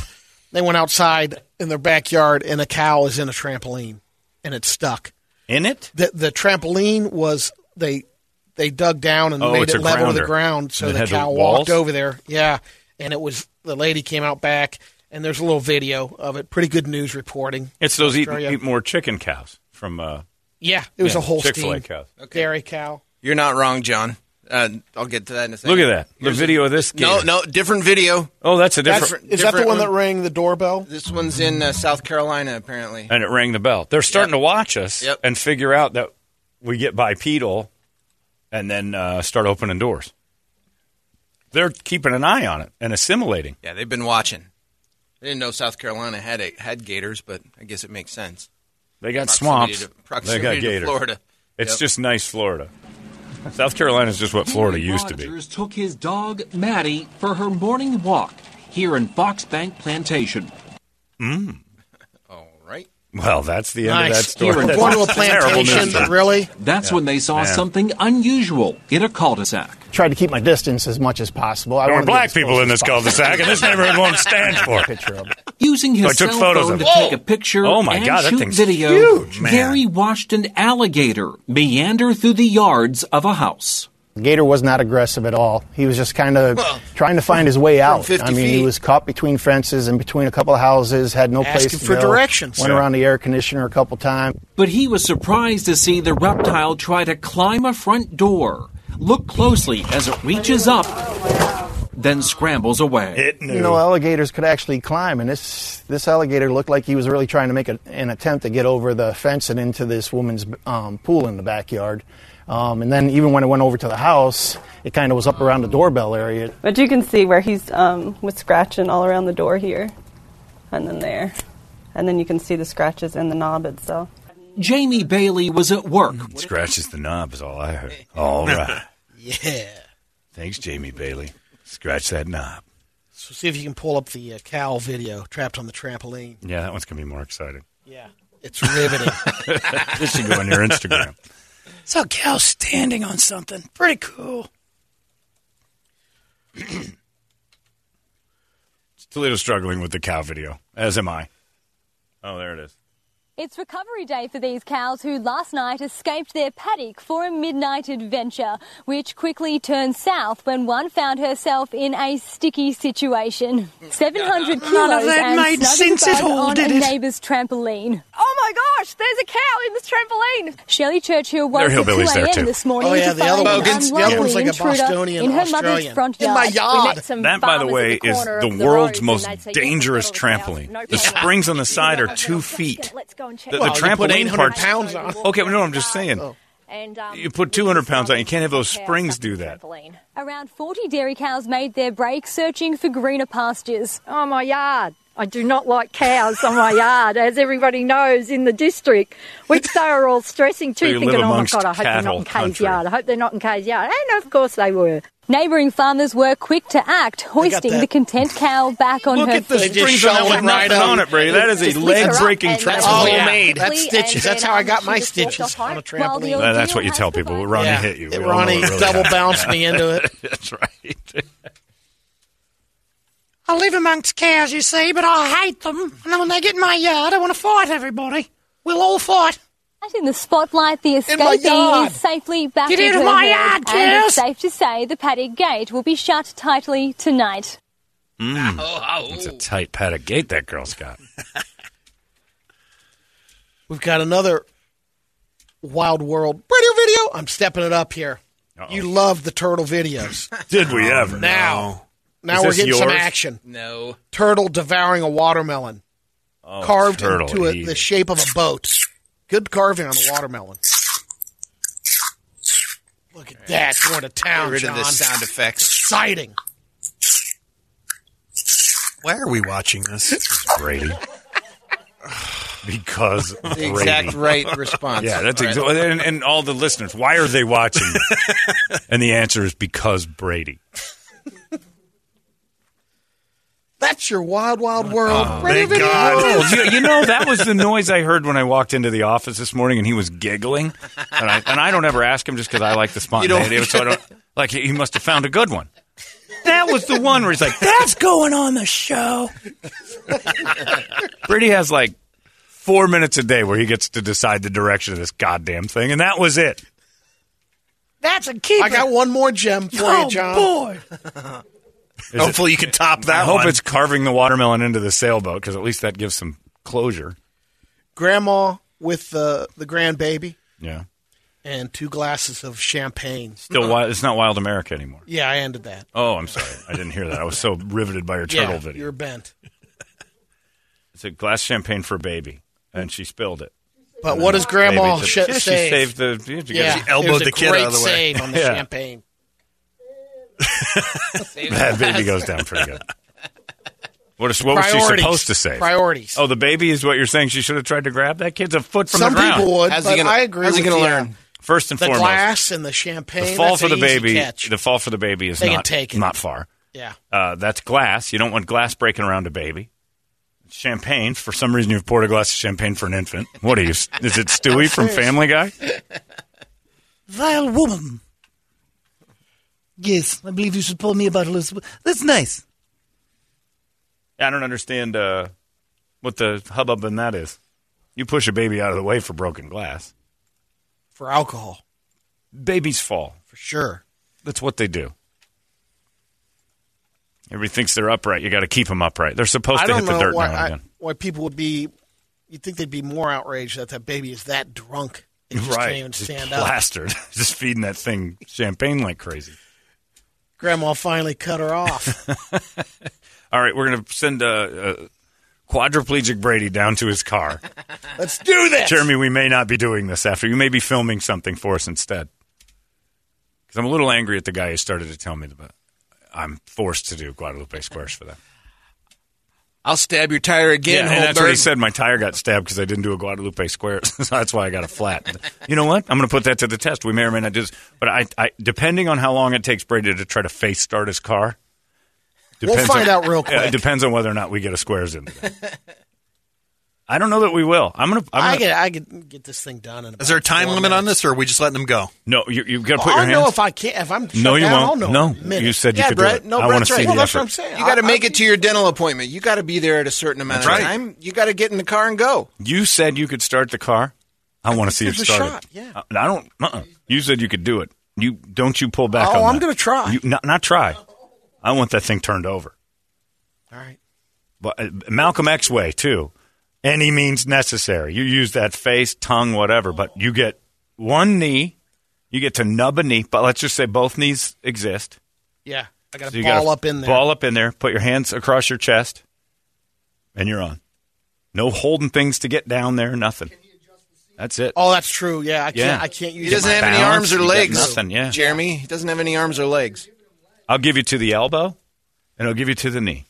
Speaker 5: They went outside in their backyard, and a cow is in a trampoline, and it's stuck.
Speaker 4: In it?
Speaker 5: the the trampoline was they they dug down and
Speaker 4: Oh,
Speaker 5: made it level to the ground so the cow walked over there yeah and it was the lady came out back and there's a little video of it pretty good news reporting
Speaker 4: It's those eat, eat more chicken cows from. Uh,
Speaker 5: yeah it was
Speaker 4: yeah,
Speaker 5: a whole
Speaker 4: Chick-fil-A cows.
Speaker 5: dairy cow
Speaker 1: You're not wrong, John. Uh, I'll get to that in a second.
Speaker 4: Look at that. The video
Speaker 1: a-
Speaker 4: of this
Speaker 1: No,
Speaker 4: gator.
Speaker 1: no, different video.
Speaker 4: Oh, that's a
Speaker 5: That's,
Speaker 4: different.
Speaker 5: is that the
Speaker 1: different
Speaker 5: one that rang the doorbell
Speaker 1: This one's in uh, South Carolina, apparently.
Speaker 4: and it rang the bell. They're starting
Speaker 1: Yep.
Speaker 4: to watch us
Speaker 1: Yep.
Speaker 4: and figure out that we get bipedal, and then uh, start opening doors. They're keeping an eye on it and assimilating.
Speaker 1: Yeah, they've been watching. I didn't know South Carolina had a, had gators, but I guess it makes sense.
Speaker 4: They got
Speaker 1: Proximity
Speaker 4: swamps.
Speaker 1: to-
Speaker 4: they got gators.
Speaker 1: Florida.
Speaker 4: It's
Speaker 1: Yep.
Speaker 4: just nice Florida. South Carolina is just what Florida
Speaker 10: Henry
Speaker 4: used to be.
Speaker 10: Rogers took his dog Maddie for her morning walk here in Fox Bank Plantation. Mm.
Speaker 1: All right.
Speaker 4: Well, that's the end of that story.
Speaker 10: Here in
Speaker 4: That's
Speaker 5: going to a plantation but really
Speaker 10: That's when they saw
Speaker 4: Man.
Speaker 10: something unusual in a cul-de-sac.
Speaker 11: Tried to keep my distance as much as possible. I
Speaker 4: There were
Speaker 11: wanted to get
Speaker 4: black people in this cul-de-sac, and this neighborhood won't stand for it.
Speaker 11: Picture of it.
Speaker 10: Using his
Speaker 4: I took
Speaker 10: cell
Speaker 4: photos
Speaker 10: phone
Speaker 4: of
Speaker 10: to
Speaker 4: it.
Speaker 10: take a picture
Speaker 4: Oh, my
Speaker 10: and
Speaker 4: God, that
Speaker 10: shoot
Speaker 4: thing's
Speaker 10: video,
Speaker 4: huge, man.
Speaker 10: Gary watched an alligator meander through the yards of a house.
Speaker 11: Gator was not aggressive at all. He was just kind of trying to find his way out. I mean, he was caught between fences and between a couple of houses, had no place
Speaker 5: Asking
Speaker 11: to
Speaker 5: for
Speaker 11: go.
Speaker 5: directions.
Speaker 11: Went
Speaker 4: Yeah.
Speaker 11: around the air conditioner a couple times.
Speaker 10: But he was surprised to see the reptile try to climb a front door. Look closely as it reaches up, then scrambles away.
Speaker 4: It knew.
Speaker 11: You know, alligators could actually climb, and this this alligator looked like he was really trying to make a, an attempt to get over the fence and into this woman's um, pool in the backyard. Um, and then even when it went over to the house, it kind of was up around the doorbell area.
Speaker 12: But you can see where he's um, was scratching all around the door here, and then there, and then you can see the scratches in the knob itself.
Speaker 10: Jamie Bailey was at work
Speaker 4: Scratches the knob is all I heard. All right.
Speaker 5: yeah
Speaker 4: Thanks, Jamie Bailey. Scratch that knob.
Speaker 5: so see if you can pull up the uh, cow video trapped on the trampoline
Speaker 4: Yeah, that one's going to be more exciting.
Speaker 5: yeah it's riveting
Speaker 4: This should go on your Instagram. Saw a cow standing on something. Pretty cool. Toledo's struggling with the cow video, as am I. Oh, there it is.
Speaker 13: It's recovery day for these cows who last night escaped their paddock for a midnight adventure, which quickly turned south when one found herself in a sticky situation. 700 kilos
Speaker 5: None of that
Speaker 13: and
Speaker 5: made
Speaker 13: snuggled
Speaker 5: sense at all,
Speaker 13: on
Speaker 5: did
Speaker 13: a
Speaker 5: it?
Speaker 13: neighbour's trampoline.
Speaker 2: Oh my gosh, there's a cow in this trampoline.
Speaker 13: Shelley Churchill woke
Speaker 4: They're
Speaker 13: at 2
Speaker 4: hillbillies there,
Speaker 13: a.m. this morning
Speaker 5: Oh, yeah,
Speaker 13: to
Speaker 5: the other
Speaker 13: find
Speaker 5: one-
Speaker 13: an
Speaker 5: the other one's
Speaker 13: unlovely
Speaker 5: like a
Speaker 13: intruder
Speaker 5: Bostonian
Speaker 13: in her mother's
Speaker 5: Australian.
Speaker 13: front
Speaker 5: In
Speaker 13: yard.
Speaker 5: my
Speaker 2: We
Speaker 5: yard.
Speaker 2: met some
Speaker 4: That, by the
Speaker 2: farmers
Speaker 4: way,
Speaker 2: at the
Speaker 4: is
Speaker 2: corner
Speaker 4: the
Speaker 2: of the
Speaker 4: world's
Speaker 2: road,
Speaker 4: most
Speaker 2: they'd say,
Speaker 4: dangerous
Speaker 2: "Yes, I've
Speaker 4: trampoline.
Speaker 2: no
Speaker 4: The
Speaker 2: problem."
Speaker 4: springs on the side are two feet.
Speaker 2: Let's go and check.
Speaker 4: The,
Speaker 5: Well,
Speaker 4: the
Speaker 5: you put
Speaker 4: trampoline
Speaker 5: 800
Speaker 4: part.
Speaker 5: pounds on.
Speaker 4: Okay, no, I'm just saying.
Speaker 5: Oh.
Speaker 2: And, um,
Speaker 4: You put 200 pounds on, you can't have those springs do that.
Speaker 13: Around 40 dairy cows made their break searching for greener pastures.
Speaker 2: Oh my yard.
Speaker 14: I do not like cows on my yard, as everybody knows in the district, which they are all stressing too,
Speaker 4: So
Speaker 14: thinking, oh my God, I hope they're not in Kay's
Speaker 4: country.
Speaker 14: yard. I hope they're not in Kay's yard. And of course they were.
Speaker 13: Neighbouring farmers were quick to act, hoisting the content cow back on
Speaker 4: Look
Speaker 13: her
Speaker 4: at the
Speaker 13: feet.
Speaker 4: strings on that with nothing on it, Brady. That is a
Speaker 13: Just lift her up
Speaker 4: leg-breaking
Speaker 13: and-
Speaker 5: That's
Speaker 4: trampoline.
Speaker 5: homemade.
Speaker 13: Yeah.
Speaker 5: That's stitches. That's how I got my
Speaker 13: She just walked
Speaker 5: stitches on a trampoline.
Speaker 4: Uh, that's what you tell people. Ronnie
Speaker 5: Yeah.
Speaker 4: hit you.
Speaker 5: It-
Speaker 4: We
Speaker 5: Ronnie
Speaker 4: really
Speaker 5: double
Speaker 4: happened.
Speaker 5: bounced me into it.
Speaker 4: that's right.
Speaker 15: I live amongst cows, you see, but I hate them. And then when they get in my yard, I want to fight everybody. We'll all fight.
Speaker 13: In the spotlight, the
Speaker 15: my
Speaker 13: escapee is safely back
Speaker 15: Get
Speaker 13: into
Speaker 15: out of my
Speaker 13: herd,
Speaker 15: yard,
Speaker 13: and it's safe to say the paddock gate will be shut tightly tonight.
Speaker 4: Mm. It's a tight paddock gate that girl's got.
Speaker 5: We've got another Wild World radio video. I'm stepping it up here. You love the turtle videos.
Speaker 4: Did we ever?
Speaker 5: Now, now
Speaker 4: Is
Speaker 5: we're
Speaker 4: this
Speaker 5: getting some action.
Speaker 1: No.
Speaker 5: Turtle devouring a watermelon,
Speaker 4: Oh,
Speaker 5: carved
Speaker 4: turtle
Speaker 5: into a, the shape of a boat. Good carving on the watermelon. Look at that going to town,
Speaker 9: Get rid of the sound effects.
Speaker 5: Exciting.
Speaker 9: Why are we watching this?
Speaker 4: Brady. Because
Speaker 1: The
Speaker 4: Brady.
Speaker 1: exact right response.
Speaker 4: Yeah, that's
Speaker 1: Right.
Speaker 4: exactly. And, and all the listeners, why are they watching? and the answer is because Brady.
Speaker 5: That's your Wild Wild World
Speaker 4: Oh,
Speaker 5: radio
Speaker 4: thank. God. you, you know, that was the noise I heard when I walked into the office this morning, and he was giggling. And I and I don't ever ask him just because I like the spontaneity. So I don't like he he must have found a good one. That was the one where he's like, "That's going on the show." Brady has like four minutes a day where he gets to decide the direction of this goddamn thing, and that was it.
Speaker 15: That's a keeper.
Speaker 5: I got one more gem for
Speaker 15: oh,
Speaker 5: you, John.
Speaker 15: boy.
Speaker 4: Is
Speaker 9: Hopefully you can top that
Speaker 4: I hope
Speaker 9: one.
Speaker 4: it's carving the watermelon into the sailboat because at least that gives some closure.
Speaker 5: Grandma with the the grandbaby
Speaker 4: Yeah.
Speaker 5: and two glasses of champagne.
Speaker 4: Still, wild, it's not Wild America anymore.
Speaker 5: Yeah, I ended that.
Speaker 4: Oh, I'm sorry. I didn't hear that. I was so riveted by your turtle
Speaker 5: yeah,
Speaker 4: video.
Speaker 5: You're bent.
Speaker 4: It's a glass of champagne for a baby, and she spilled it.
Speaker 5: But what does Grandma
Speaker 4: baby-
Speaker 5: sh-
Speaker 4: yeah, she
Speaker 5: save?
Speaker 4: saved the. you
Speaker 5: Yeah,
Speaker 4: she elbowed the kid
Speaker 5: great
Speaker 4: out of the way.
Speaker 5: save on the
Speaker 4: Yeah.
Speaker 5: champagne.
Speaker 4: That baby goes down pretty good. What, is, what was she
Speaker 5: Priorities.
Speaker 4: supposed to say?
Speaker 5: Priorities.
Speaker 4: Oh, the baby is what you're saying. She should have tried to grab that kid's a foot from
Speaker 5: Some
Speaker 4: the ground.
Speaker 5: Some people would, but I agree with you.
Speaker 4: First and foremost.
Speaker 5: the
Speaker 4: foremost,
Speaker 5: glass and the champagne.
Speaker 4: the fall
Speaker 5: that's
Speaker 4: for the
Speaker 5: easy
Speaker 4: baby.
Speaker 5: Catch.
Speaker 4: The fall for the baby is
Speaker 5: They can
Speaker 4: not
Speaker 5: take it.
Speaker 4: not far.
Speaker 5: Yeah.
Speaker 4: Uh, that's glass. You don't want glass breaking around a baby. Champagne. For some reason, you've poured a glass of champagne for an infant. What are you? Is it Stewie from Family Guy?
Speaker 15: Vile woman. Yes, I believe you should pour me a bottle of. That's nice.
Speaker 4: I don't understand uh, what the hubbub in that is. You push a baby out of the way for broken glass.
Speaker 5: for alcohol
Speaker 4: Babies fall.
Speaker 5: for sure.
Speaker 4: That's what they do. Everybody thinks they're upright. You got to keep them upright. They're supposed
Speaker 5: I
Speaker 4: to hit the dirt
Speaker 5: why,
Speaker 4: now and again.
Speaker 5: why people would be. You'd think they'd be more outraged that that baby is that drunk. It just
Speaker 4: right.
Speaker 5: can't even
Speaker 4: Just
Speaker 5: stand up.
Speaker 4: plastered. just feeding that thing champagne like crazy.
Speaker 5: Grandma finally cut her off.
Speaker 4: All right, we're going to send a, a quadriplegic Brady down to his car.
Speaker 5: Let's do this.
Speaker 4: Jeremy, we may not be doing this after. You may be filming something for us instead. Because I'm a little angry at the guy who started to tell me that I'm forced to do Guadalupe Squares for them.
Speaker 1: I'll stab your tire again.
Speaker 4: yeah, and that's what he said. My tire got stabbed because I didn't do a Guadalupe square, so that's why I got a flat. you know what? I'm going to put that to the test. We may or may not do this. But I, I, depending on how long it takes Brady to try to face start his car,
Speaker 5: We'll find
Speaker 4: on-
Speaker 5: out real
Speaker 4: Yeah,
Speaker 5: quick.
Speaker 4: it depends on whether or not we get a Squares in. today. I don't know that we will. I'm going to.
Speaker 5: I get I get get this thing done. In
Speaker 9: Is there a time
Speaker 5: four
Speaker 9: limit on this, or are we just letting them go?
Speaker 4: No, you, you've got to
Speaker 5: Well,
Speaker 4: put your
Speaker 5: I'll
Speaker 4: hands.
Speaker 5: know if I can't. If I'm
Speaker 4: No, you
Speaker 5: down,
Speaker 4: won't.
Speaker 5: I'll know.
Speaker 4: No.
Speaker 5: in a minute.
Speaker 4: You said you
Speaker 5: yeah,
Speaker 4: could do it.
Speaker 5: No,
Speaker 4: I wanna
Speaker 5: Brett's
Speaker 4: see
Speaker 5: right.
Speaker 4: the
Speaker 5: that's
Speaker 4: effort.
Speaker 5: what I'm saying.
Speaker 1: You got to
Speaker 5: I-
Speaker 1: make it to your dental appointment. You got to be there at a certain amount
Speaker 4: That's
Speaker 1: of
Speaker 4: right.
Speaker 1: time. You got to get in the car and go.
Speaker 4: You said you could start the car. I want to see it
Speaker 1: There's a
Speaker 4: started.
Speaker 1: shot, yeah.
Speaker 4: Uh, I don't. Uh-uh. You said you could do it. You don't. You pull back.
Speaker 5: Oh, I'm gonna try.
Speaker 4: You, not not try. I want that thing turned over.
Speaker 5: All right.
Speaker 4: But uh, Malcolm X way too. Any means necessary. You use that face, tongue, whatever. But you get one knee. You get to nub a knee. But let's just say both knees exist.
Speaker 5: Yeah, I got to
Speaker 4: you
Speaker 5: ball
Speaker 4: gotta
Speaker 5: up in there.
Speaker 4: Ball up in there. Put your hands across your chest, and you're on. No holding things to get down there. Nothing. That's it.
Speaker 5: Oh, that's true. Yeah, I can't.
Speaker 4: Yeah.
Speaker 5: I can't use.
Speaker 1: He doesn't
Speaker 5: my
Speaker 1: have any arms or legs.
Speaker 4: nothing, yeah.
Speaker 1: Jeremy, he doesn't have any arms or legs.
Speaker 4: I'll give you to the elbow, and I'll give you to the knee.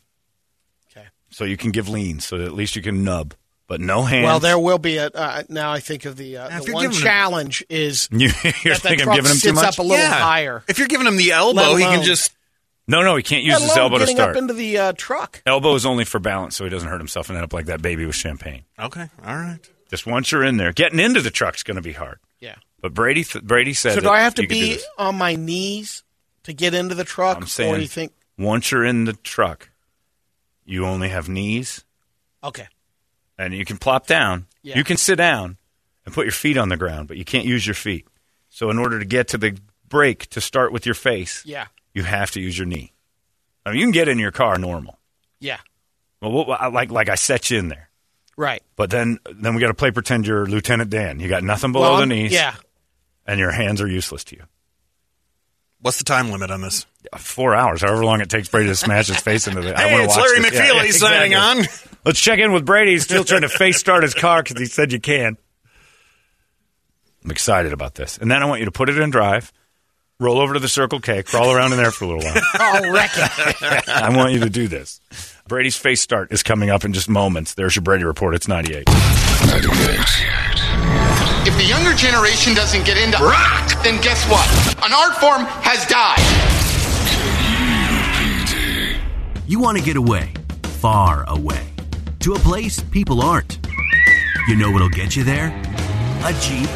Speaker 5: Okay.
Speaker 4: so you can give leans, so at least you can nub, but no hands.
Speaker 5: Well, there will be a. Uh, now I think of the, uh, the one
Speaker 9: giving him-
Speaker 5: challenge is
Speaker 4: You, you're
Speaker 5: that the
Speaker 4: thinking
Speaker 5: truck
Speaker 4: giving him too
Speaker 5: sits
Speaker 4: much?
Speaker 5: up a little
Speaker 9: Yeah.
Speaker 5: higher.
Speaker 9: If you're giving him the elbow,
Speaker 5: Let
Speaker 9: he can just.
Speaker 4: No, no, he can't use his elbow to start.
Speaker 5: up into the uh, truck.
Speaker 4: Elbow is only for balance, so he doesn't hurt himself and end up like that baby with champagne.
Speaker 9: Okay, all right.
Speaker 4: Just once you're in there, getting into the truck's going to be hard.
Speaker 5: Yeah.
Speaker 4: But Brady, th- Brady said.
Speaker 5: So do
Speaker 4: that
Speaker 5: I have to
Speaker 4: you could do
Speaker 5: be on my knees to get into the truck,
Speaker 4: I'm
Speaker 5: or
Speaker 4: saying,
Speaker 5: do you think?
Speaker 4: once you're in the truck, you only have knees,
Speaker 5: Okay.
Speaker 4: And you can plop down.
Speaker 5: Yeah.
Speaker 4: You can sit down and put your feet on the ground, but you can't use your feet. So in order to get to the brake to start with your face,
Speaker 5: Yeah.
Speaker 4: you have to use your knee. I mean, you can get in your car normal.
Speaker 5: Yeah.
Speaker 4: Well, what, like like I set you in there,
Speaker 5: Right.
Speaker 4: but then then we got to play pretend you're Lieutenant Dan. You got nothing below
Speaker 5: Well,
Speaker 4: the knees,
Speaker 5: Yeah.
Speaker 4: and your hands are useless to you.
Speaker 9: What's the time limit on this?
Speaker 4: Four hours, however long it takes Brady to smash his face into the. I
Speaker 9: Hey,
Speaker 4: wanna
Speaker 9: it's
Speaker 4: watch
Speaker 9: Larry
Speaker 4: this.
Speaker 9: McFeely signing on.
Speaker 4: Let's check in with Brady. He's still trying to face start his car because he said you can. I'm excited about this, and then I want you to put it in drive, roll over to the Circle K, crawl around in there for a little while.
Speaker 5: I'll wreck it.
Speaker 4: I want you to do this. Brady's face start is coming up in just moments. There's your Brady report. It's 98.
Speaker 16: If the younger generation doesn't get into rock, then guess what? An art form has died.
Speaker 17: You want to get away, far away, to a place people aren't. You know what'll get you there? A Jeep.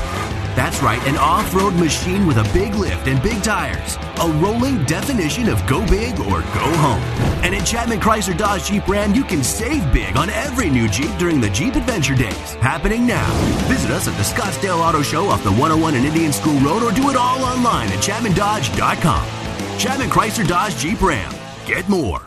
Speaker 17: That's right, an off road machine with a big lift and big tires. A rolling definition of go big or go home. And at Chapman Chrysler Dodge Jeep Ram, you can save big on every new Jeep during the Jeep Adventure Days. Happening now. Visit us at the Scottsdale Auto Show off the 101 and Indian School Road or do it all online at ChapmanDodge.com. Chapman Chrysler Dodge Jeep Ram. Get more.